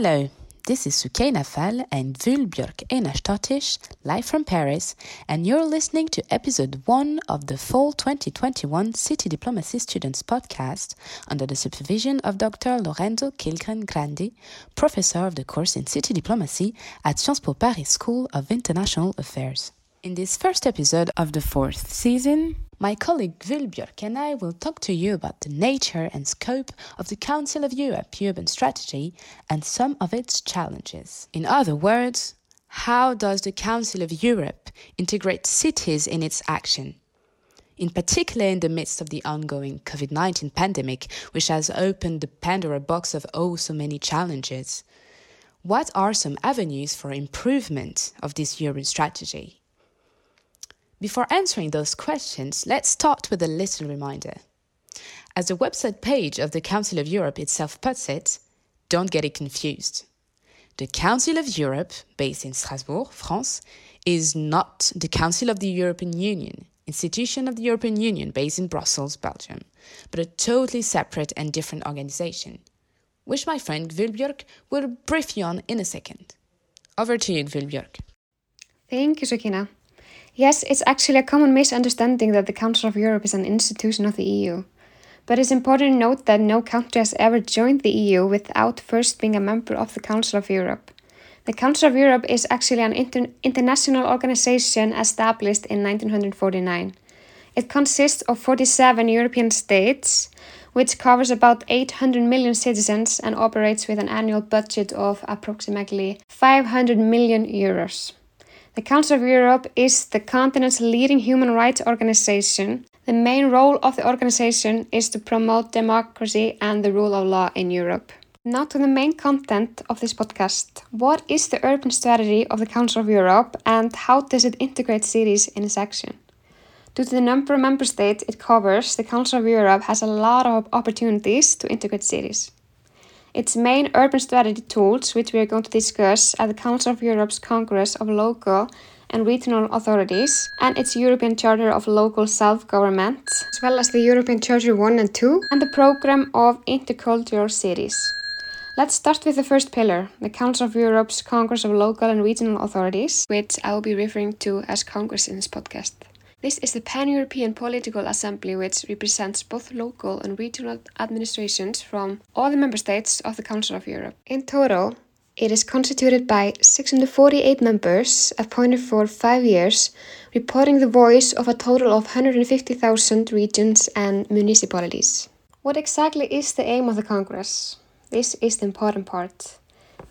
hello. This is Sukaina Fall and Vulbjörk Einarstatish, live from Paris, and you're listening to episode 1 of the Fall 2021 City Diplomacy Students podcast under the supervision of Dr. Lorenzo Kihlgren Grandi, professor of the course in City Diplomacy at Sciences Po Paris School of International Affairs. In this first episode of the fourth season, my colleague Vulbjörk and I will talk to you about the nature and scope of the Council of Europe urban strategy and some of its challenges. In other words, how does the Council of Europe integrate cities in its action? In particular, in the midst of the ongoing COVID 19 pandemic, which has opened the Pandora box of oh so many challenges. What are some avenues for improvement of this urban strategy? Before answering those questions, let's start with a little reminder. As the website page of the Council of Europe itself puts it, don't get it confused. The Council of Europe, based in Strasbourg, France, is not the Council of the European Union, institution of the European Union based in Brussels, Belgium, but a totally separate and different organization, which my friend Vulbjörk will brief you on in a second. Over to you, Vulbjörk. Thank you, Sukaina. Yes, it's actually a common misunderstanding that the Council of Europe is an institution of the EU. But it's important to note that no country has ever joined the EU without first being a member of the Council of Europe. The Council of Europe is actually an inter international organization established in 1949. It consists of 47 European states, which covers about 800 million citizens and operates with an annual budget of approximately 500 million euros. The Council of Europe is the continent's leading human rights organization. The main role of the organization is to promote democracy and the rule of law in Europe. Now to the main content of this podcast. What is the urban strategy of the Council of Europe and how does it integrate cities in its action? Due to the number of member states it covers, the Council of Europe has a lot of opportunities to integrate cities. Its main urban strategy tools, which we are going to discuss, are the Council of Europe's Congress of Local and Regional Authorities and its European Charter of Local Self-Government, as well as the European Charter 1 and 2 and the Programme of Intercultural Cities. Let's start with the first pillar, the Council of Europe's Congress of Local and Regional Authorities, which I will be referring to as Congress in this podcast. This is the pan-European political assembly which represents both local and regional administrations from all the member states of the Council of Europe. In total, it is constituted by 648 members appointed for five years, reporting the voice of a total of 150,000 regions and municipalities. What exactly is the aim of the Congress? This is the important part.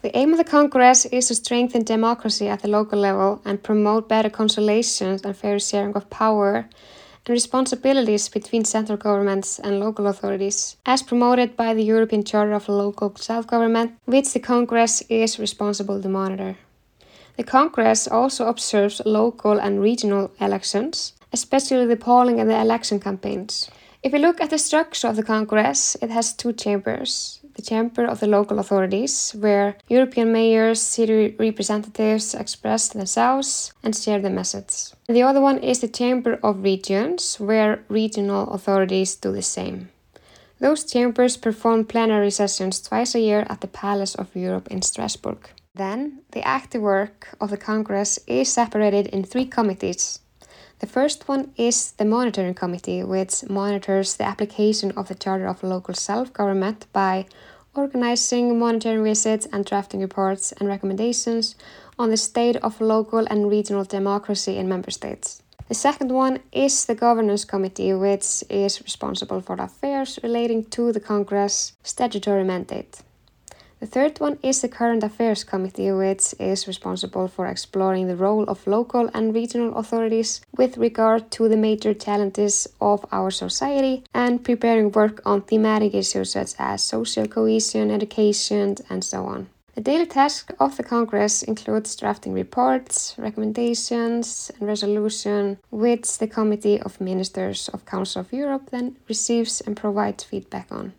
The aim of the Congress is to strengthen democracy at the local level and promote better conciliation and fair sharing of power and responsibilities between central governments and local authorities, as promoted by the European Charter of Local Self-Government, which the Congress is responsible to monitor. The Congress also observes local and regional elections, especially the polling and the election campaigns. If we look at the structure of the Congress, it has two chambers the Chamber of the Local Authorities, where European mayors, city representatives express themselves and share the message. The other one is the Chamber of Regions, where regional authorities do the same. Those chambers perform plenary sessions twice a year at the Palace of Europe in Strasbourg. Then, the active work of the Congress is separated in three committees the first one is the Monitoring Committee, which monitors the application of the Charter of Local Self Government by organizing monitoring visits and drafting reports and recommendations on the state of local and regional democracy in member states. The second one is the Governance Committee, which is responsible for affairs relating to the Congress statutory mandate. The third one is the Current Affairs Committee, which is responsible for exploring the role of local and regional authorities with regard to the major challenges of our society and preparing work on thematic issues such as social cohesion, education, and so on. The daily task of the Congress includes drafting reports, recommendations, and resolution, which the Committee of Ministers of Council of Europe then receives and provides feedback on.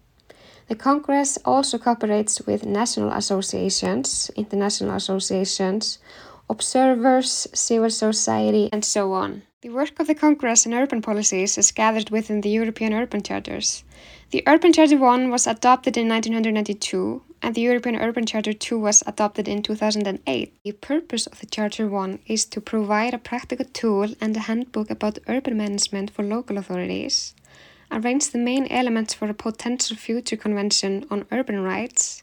The Congress also cooperates with national associations, international associations, observers, civil society, and so on. The work of the Congress in urban policies is gathered within the European Urban Charters. The Urban Charter 1 was adopted in 1992 and the European Urban Charter 2 was adopted in 2008. The purpose of the Charter 1 is to provide a practical tool and a handbook about urban management for local authorities, arrange the main elements for a potential future convention on urban rights,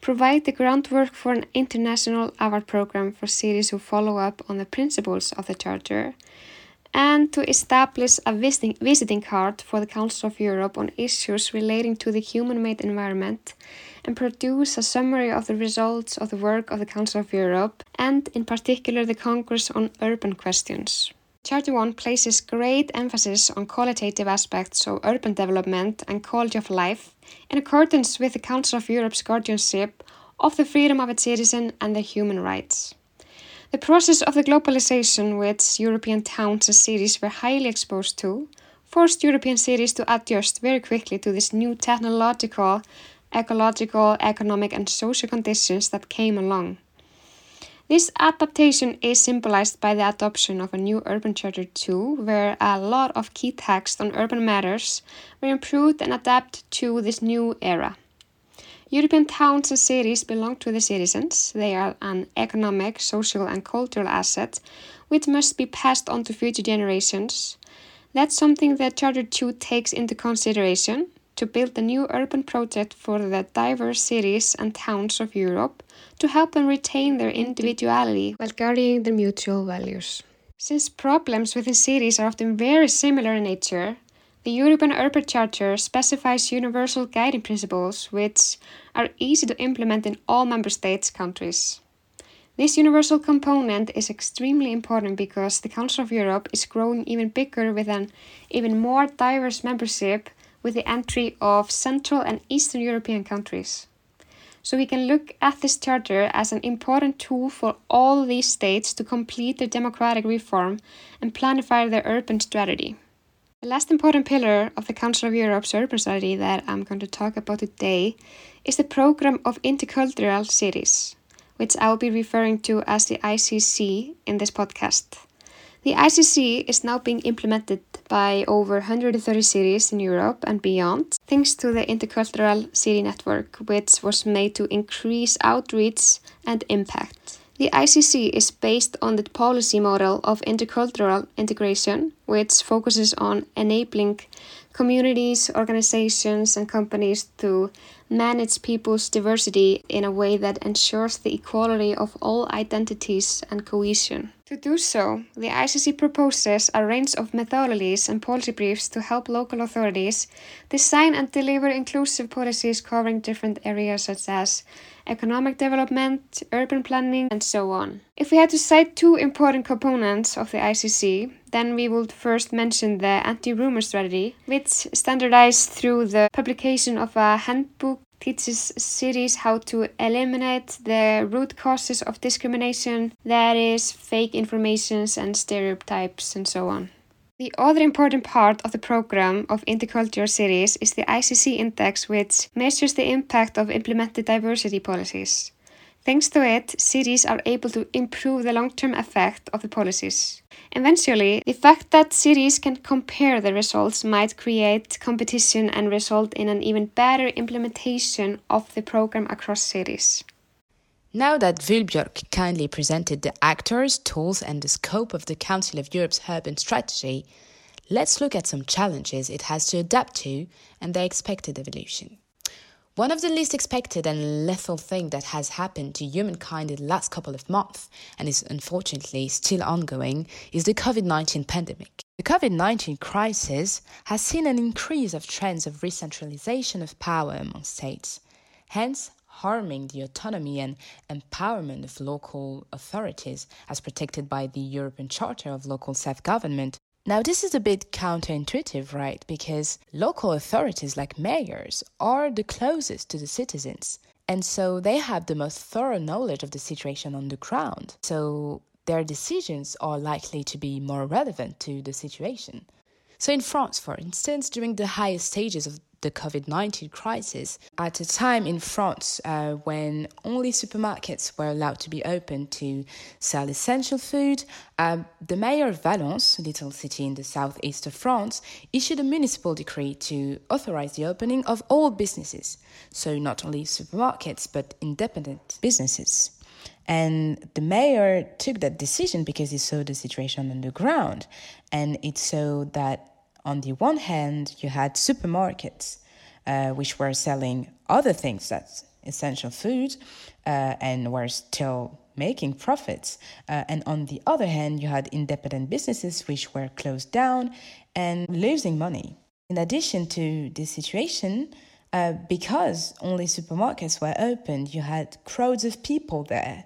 provide the groundwork for an international award program for cities who follow up on the principles of the Charter, and to establish a visiting, visiting card for the Council of Europe on issues relating to the human made environment and produce a summary of the results of the work of the Council of Europe and, in particular, the Congress on urban questions. Charter 1 places great emphasis on qualitative aspects of urban development and quality of life in accordance with the Council of Europe's guardianship of the freedom of its citizens and their human rights. The process of the globalization which European towns and cities were highly exposed to forced European cities to adjust very quickly to this new technological, ecological, economic and social conditions that came along. This adaptation is symbolized by the adoption of a new Urban Charter 2, where a lot of key texts on urban matters were improved and adapted to this new era. European towns and cities belong to the citizens. They are an economic, social, and cultural asset which must be passed on to future generations. That's something that Charter 2 takes into consideration to build a new urban project for the diverse cities and towns of Europe to help them retain their individuality while guarding their mutual values. Since problems within cities are often very similar in nature, the European Urban Charter specifies universal guiding principles which are easy to implement in all member states' countries. This universal component is extremely important because the Council of Europe is growing even bigger with an even more diverse membership with the entry of Central and Eastern European countries. So we can look at this charter as an important tool for all these states to complete their democratic reform and planify their urban strategy. The last important pillar of the Council of Europe's urban strategy that I'm going to talk about today is the program of intercultural cities, which I'll be referring to as the ICC in this podcast. The ICC is now being implemented by over 130 cities in Europe and beyond, thanks to the Intercultural City Network, which was made to increase outreach and impact. The ICC is based on the policy model of intercultural integration, which focuses on enabling communities, organizations, and companies to manage people's diversity in a way that ensures the equality of all identities and cohesion. To do so, the ICC proposes a range of methodologies and policy briefs to help local authorities design and deliver inclusive policies covering different areas such as economic development, urban planning, and so on. If we had to cite two important components of the ICC, then we would first mention the anti-rumor strategy, which standardized through the publication of a handbook teaches cities how to eliminate the root causes of discrimination, that is, fake informations and stereotypes and so on. The other important part of the program of intercultural cities is the ICC index, which measures the impact of implemented diversity policies. Thanks to it, cities are able to improve the long term effect of the policies. Eventually, the fact that cities can compare the results might create competition and result in an even better implementation of the program across cities. Now that Vülbjörk kindly presented the actors, tools, and the scope of the Council of Europe's urban strategy, let's look at some challenges it has to adapt to and their expected evolution. One of the least expected and lethal things that has happened to humankind in the last couple of months, and is unfortunately still ongoing, is the COVID 19 pandemic. The COVID 19 crisis has seen an increase of trends of recentralization of power among states. Hence, harming the autonomy and empowerment of local authorities as protected by the European Charter of Local Self Government. Now, this is a bit counterintuitive, right? Because local authorities, like mayors, are the closest to the citizens. And so they have the most thorough knowledge of the situation on the ground. So their decisions are likely to be more relevant to the situation. So, in France, for instance, during the highest stages of the COVID 19 crisis at a time in France uh, when only supermarkets were allowed to be open to sell essential food. Um, the mayor of Valence, a little city in the southeast of France, issued a municipal decree to authorize the opening of all businesses. So, not only supermarkets, but independent businesses. And the mayor took that decision because he saw the situation on the ground. And it saw that on the one hand, you had supermarkets, uh, which were selling other things that's essential food uh, and were still making profits. Uh, and on the other hand, you had independent businesses which were closed down and losing money. In addition to this situation, uh, because only supermarkets were open, you had crowds of people there,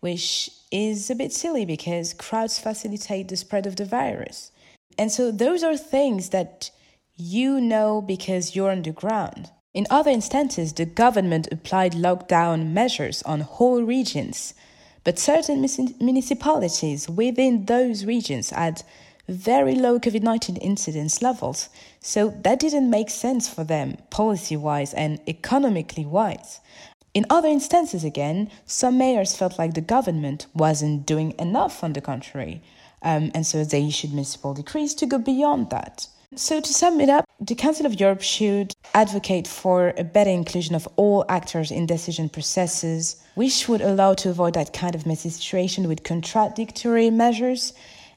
which is a bit silly because crowds facilitate the spread of the virus. And so those are things that you know because you're on the ground. In other instances, the government applied lockdown measures on whole regions, but certain municipalities within those regions had very low COVID 19 incidence levels, so that didn't make sense for them policy wise and economically wise. In other instances, again, some mayors felt like the government wasn't doing enough on the contrary. Um, and so they issued municipal decrees to go beyond that. So, to sum it up, the Council of Europe should advocate for a better inclusion of all actors in decision processes, which would allow to avoid that kind of messy situation with contradictory measures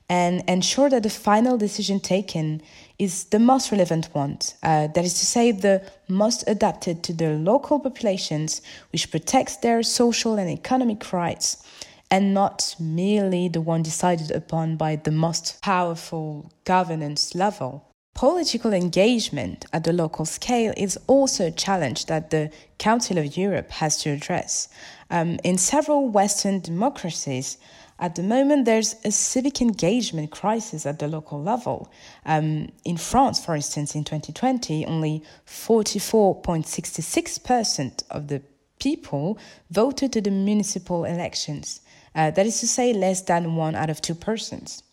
and ensure that the final decision taken is the most relevant one. Uh, that is to say, the most adapted to the local populations, which protects their social and economic rights and not merely the one decided upon by the most powerful governance level. Political engagement at the local scale is also a challenge that the Council of Europe has to address. Um, in several Western democracies, at the moment, there's a civic engagement crisis at the local level. Um, in France, for instance, in 2020, only 44.66% of the people voted to the municipal elections. Uh, that is to say, less than one out of two persons,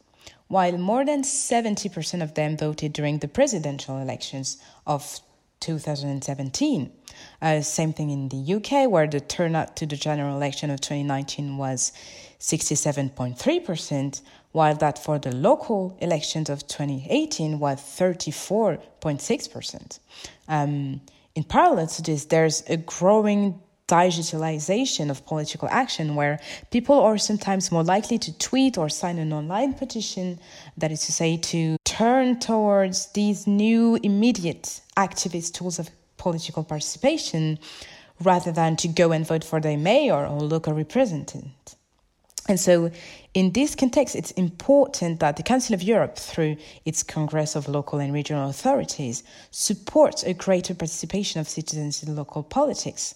while more than 70% of them voted during the presidential elections of 2017. Uh, same thing in the UK, where the turnout to the general election of 2019 was 67.3%, while that for the local elections of 2018 was 34.6%. Um, in parallel to this, there's a growing digitalization of political action where people are sometimes more likely to tweet or sign an online petition, that is to say, to turn towards these new immediate activist tools of political participation rather than to go and vote for their mayor or local representative. And so, in this context, it's important that the Council of Europe, through its Congress of Local and Regional Authorities, supports a greater participation of citizens in local politics.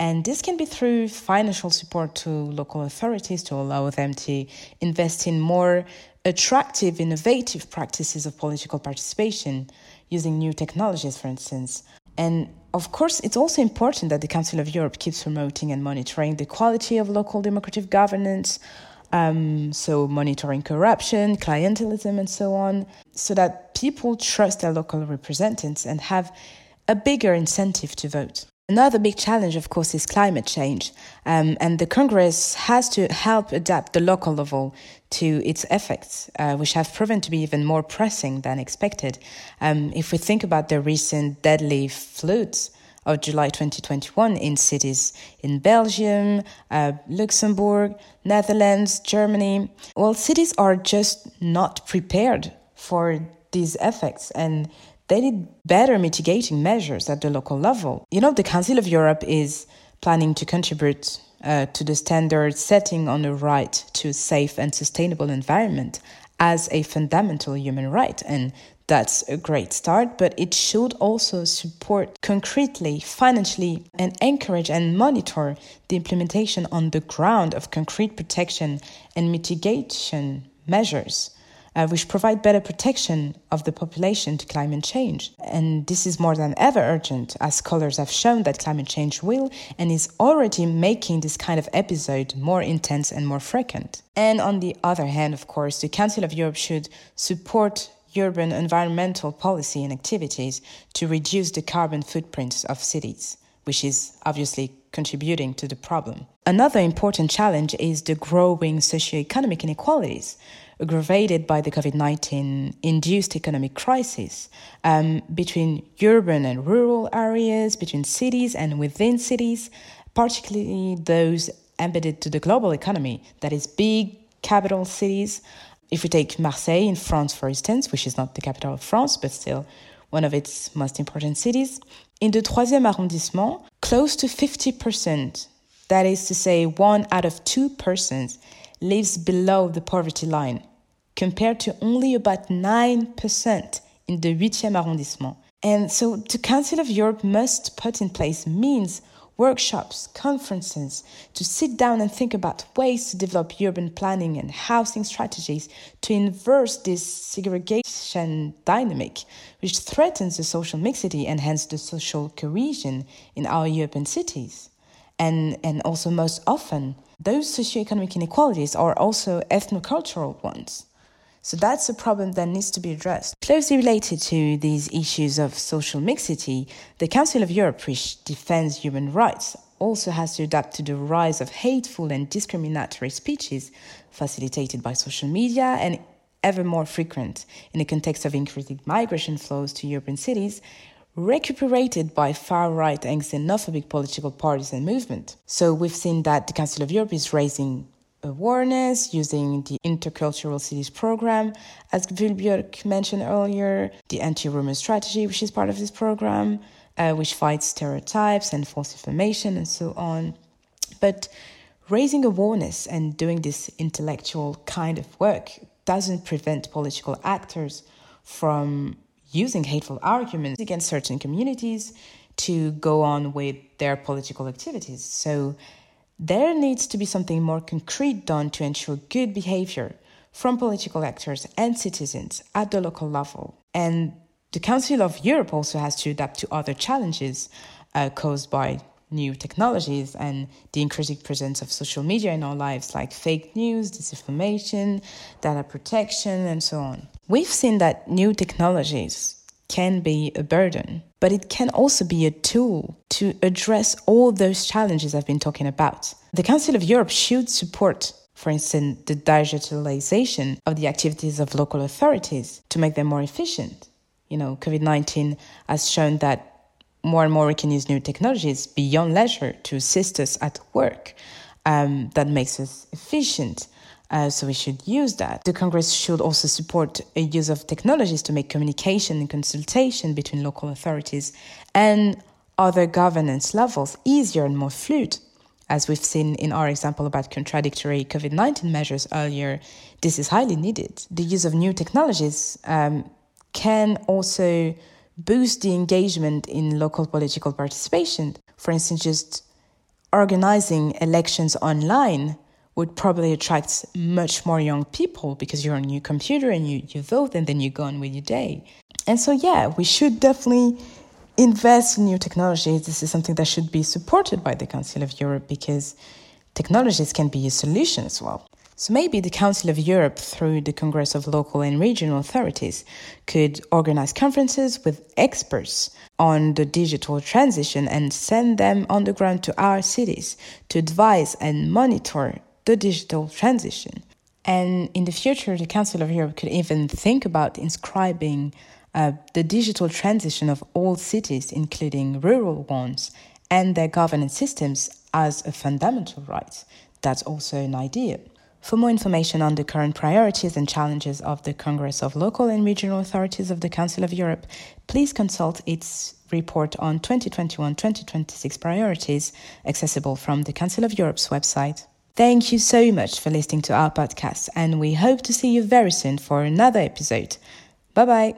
And this can be through financial support to local authorities to allow them to invest in more attractive, innovative practices of political participation using new technologies, for instance. And of course, it's also important that the Council of Europe keeps promoting and monitoring the quality of local democratic governance, um, so monitoring corruption, clientelism, and so on, so that people trust their local representatives and have a bigger incentive to vote. Another big challenge, of course, is climate change, um, and the Congress has to help adapt the local level to its effects, uh, which have proven to be even more pressing than expected. Um, if we think about the recent deadly floods of July 2021 in cities in Belgium, uh, Luxembourg, Netherlands, Germany, well, cities are just not prepared for these effects and they need better mitigating measures at the local level. You know, the Council of Europe is planning to contribute uh, to the standard setting on the right to a safe and sustainable environment as a fundamental human right. And that's a great start, but it should also support concretely, financially, and encourage and monitor the implementation on the ground of concrete protection and mitigation measures uh, which provide better protection of the population to climate change. And this is more than ever urgent, as scholars have shown that climate change will and is already making this kind of episode more intense and more frequent. And on the other hand, of course, the Council of Europe should support urban environmental policy and activities to reduce the carbon footprints of cities, which is obviously contributing to the problem. Another important challenge is the growing socioeconomic inequalities aggravated by the COVID 19 induced economic crisis um, between urban and rural areas, between cities and within cities, particularly those embedded to the global economy, that is, big capital cities. If we take Marseille in France, for instance, which is not the capital of France, but still one of its most important cities, in the troisième arrondissement, close to 50%, that is to say, one out of two persons, lives below the poverty line, compared to only about 9% in the 8e arrondissement. And so the Council of Europe must put in place means, workshops, conferences to sit down and think about ways to develop urban planning and housing strategies to inverse this segregation dynamic, which threatens the social mixity and hence the social cohesion in our urban cities. And, and also, most often, those socioeconomic inequalities are also ethnocultural ones. So that's a problem that needs to be addressed. Closely related to these issues of social mixity, the Council of Europe, which defends human rights, also has to adapt to the rise of hateful and discriminatory speeches facilitated by social media and ever more frequent in the context of increasing migration flows to European cities, recuperated by far right and xenophobic political parties and movements. So we've seen that the Council of Europe is raising awareness using the Intercultural Cities program, as Vülbjörk mentioned earlier, the anti rumor strategy, which is part of this program, uh, which fights stereotypes and false information and so on. But raising awareness and doing this intellectual kind of work doesn't prevent political actors from using hateful arguments against certain communities to go on with their political activities. So there needs to be something more concrete done to ensure good behavior from political actors and citizens at the local level. And the Council of Europe also has to adapt to other challenges uh, caused by new technologies and the increasing presence of social media in our lives, like fake news, disinformation, data protection, and so on. We've seen that new technologies can be a burden, but it can also be a tool to address all those challenges I've been talking about. The Council of Europe should support, for instance, the digitalization of the activities of local authorities to make them more efficient. You know, COVID 19 has shown that more and more we can use new technologies beyond leisure to assist us at work. Um, that makes us efficient. Uh, so we should use that. The Congress should also support a use of technologies to make communication and consultation between local authorities and other governance levels easier and more fluid. As we've seen in our example about contradictory COVID 19 measures earlier, this is highly needed. The use of new technologies um, can also boost the engagement in local political participation. For instance, just organizing elections online would probably attract much more young people because you're on your computer and you, you vote and then you go on with your day. And so, yeah, we should definitely invest in new technologies. This is something that should be supported by the Council of Europe because technologies can be a solution as well. So maybe the Council of Europe, through the Congress of Local and Regional Authorities, could organize conferences with experts on the digital transition and send them on the ground to our cities to advise and monitor the digital transition. And in the future, the Council of Europe could even think about inscribing uh, the digital transition of all cities, including rural ones, and their governance systems as a fundamental right. That's also an idea. For more information on the current priorities and challenges of the Congress of Local and Regional Authorities of the Council of Europe, please consult its report on 2021 2026 priorities, accessible from the Council of Europe's website. Thank you so much for listening to our podcast, and we hope to see you very soon for another episode. Bye bye.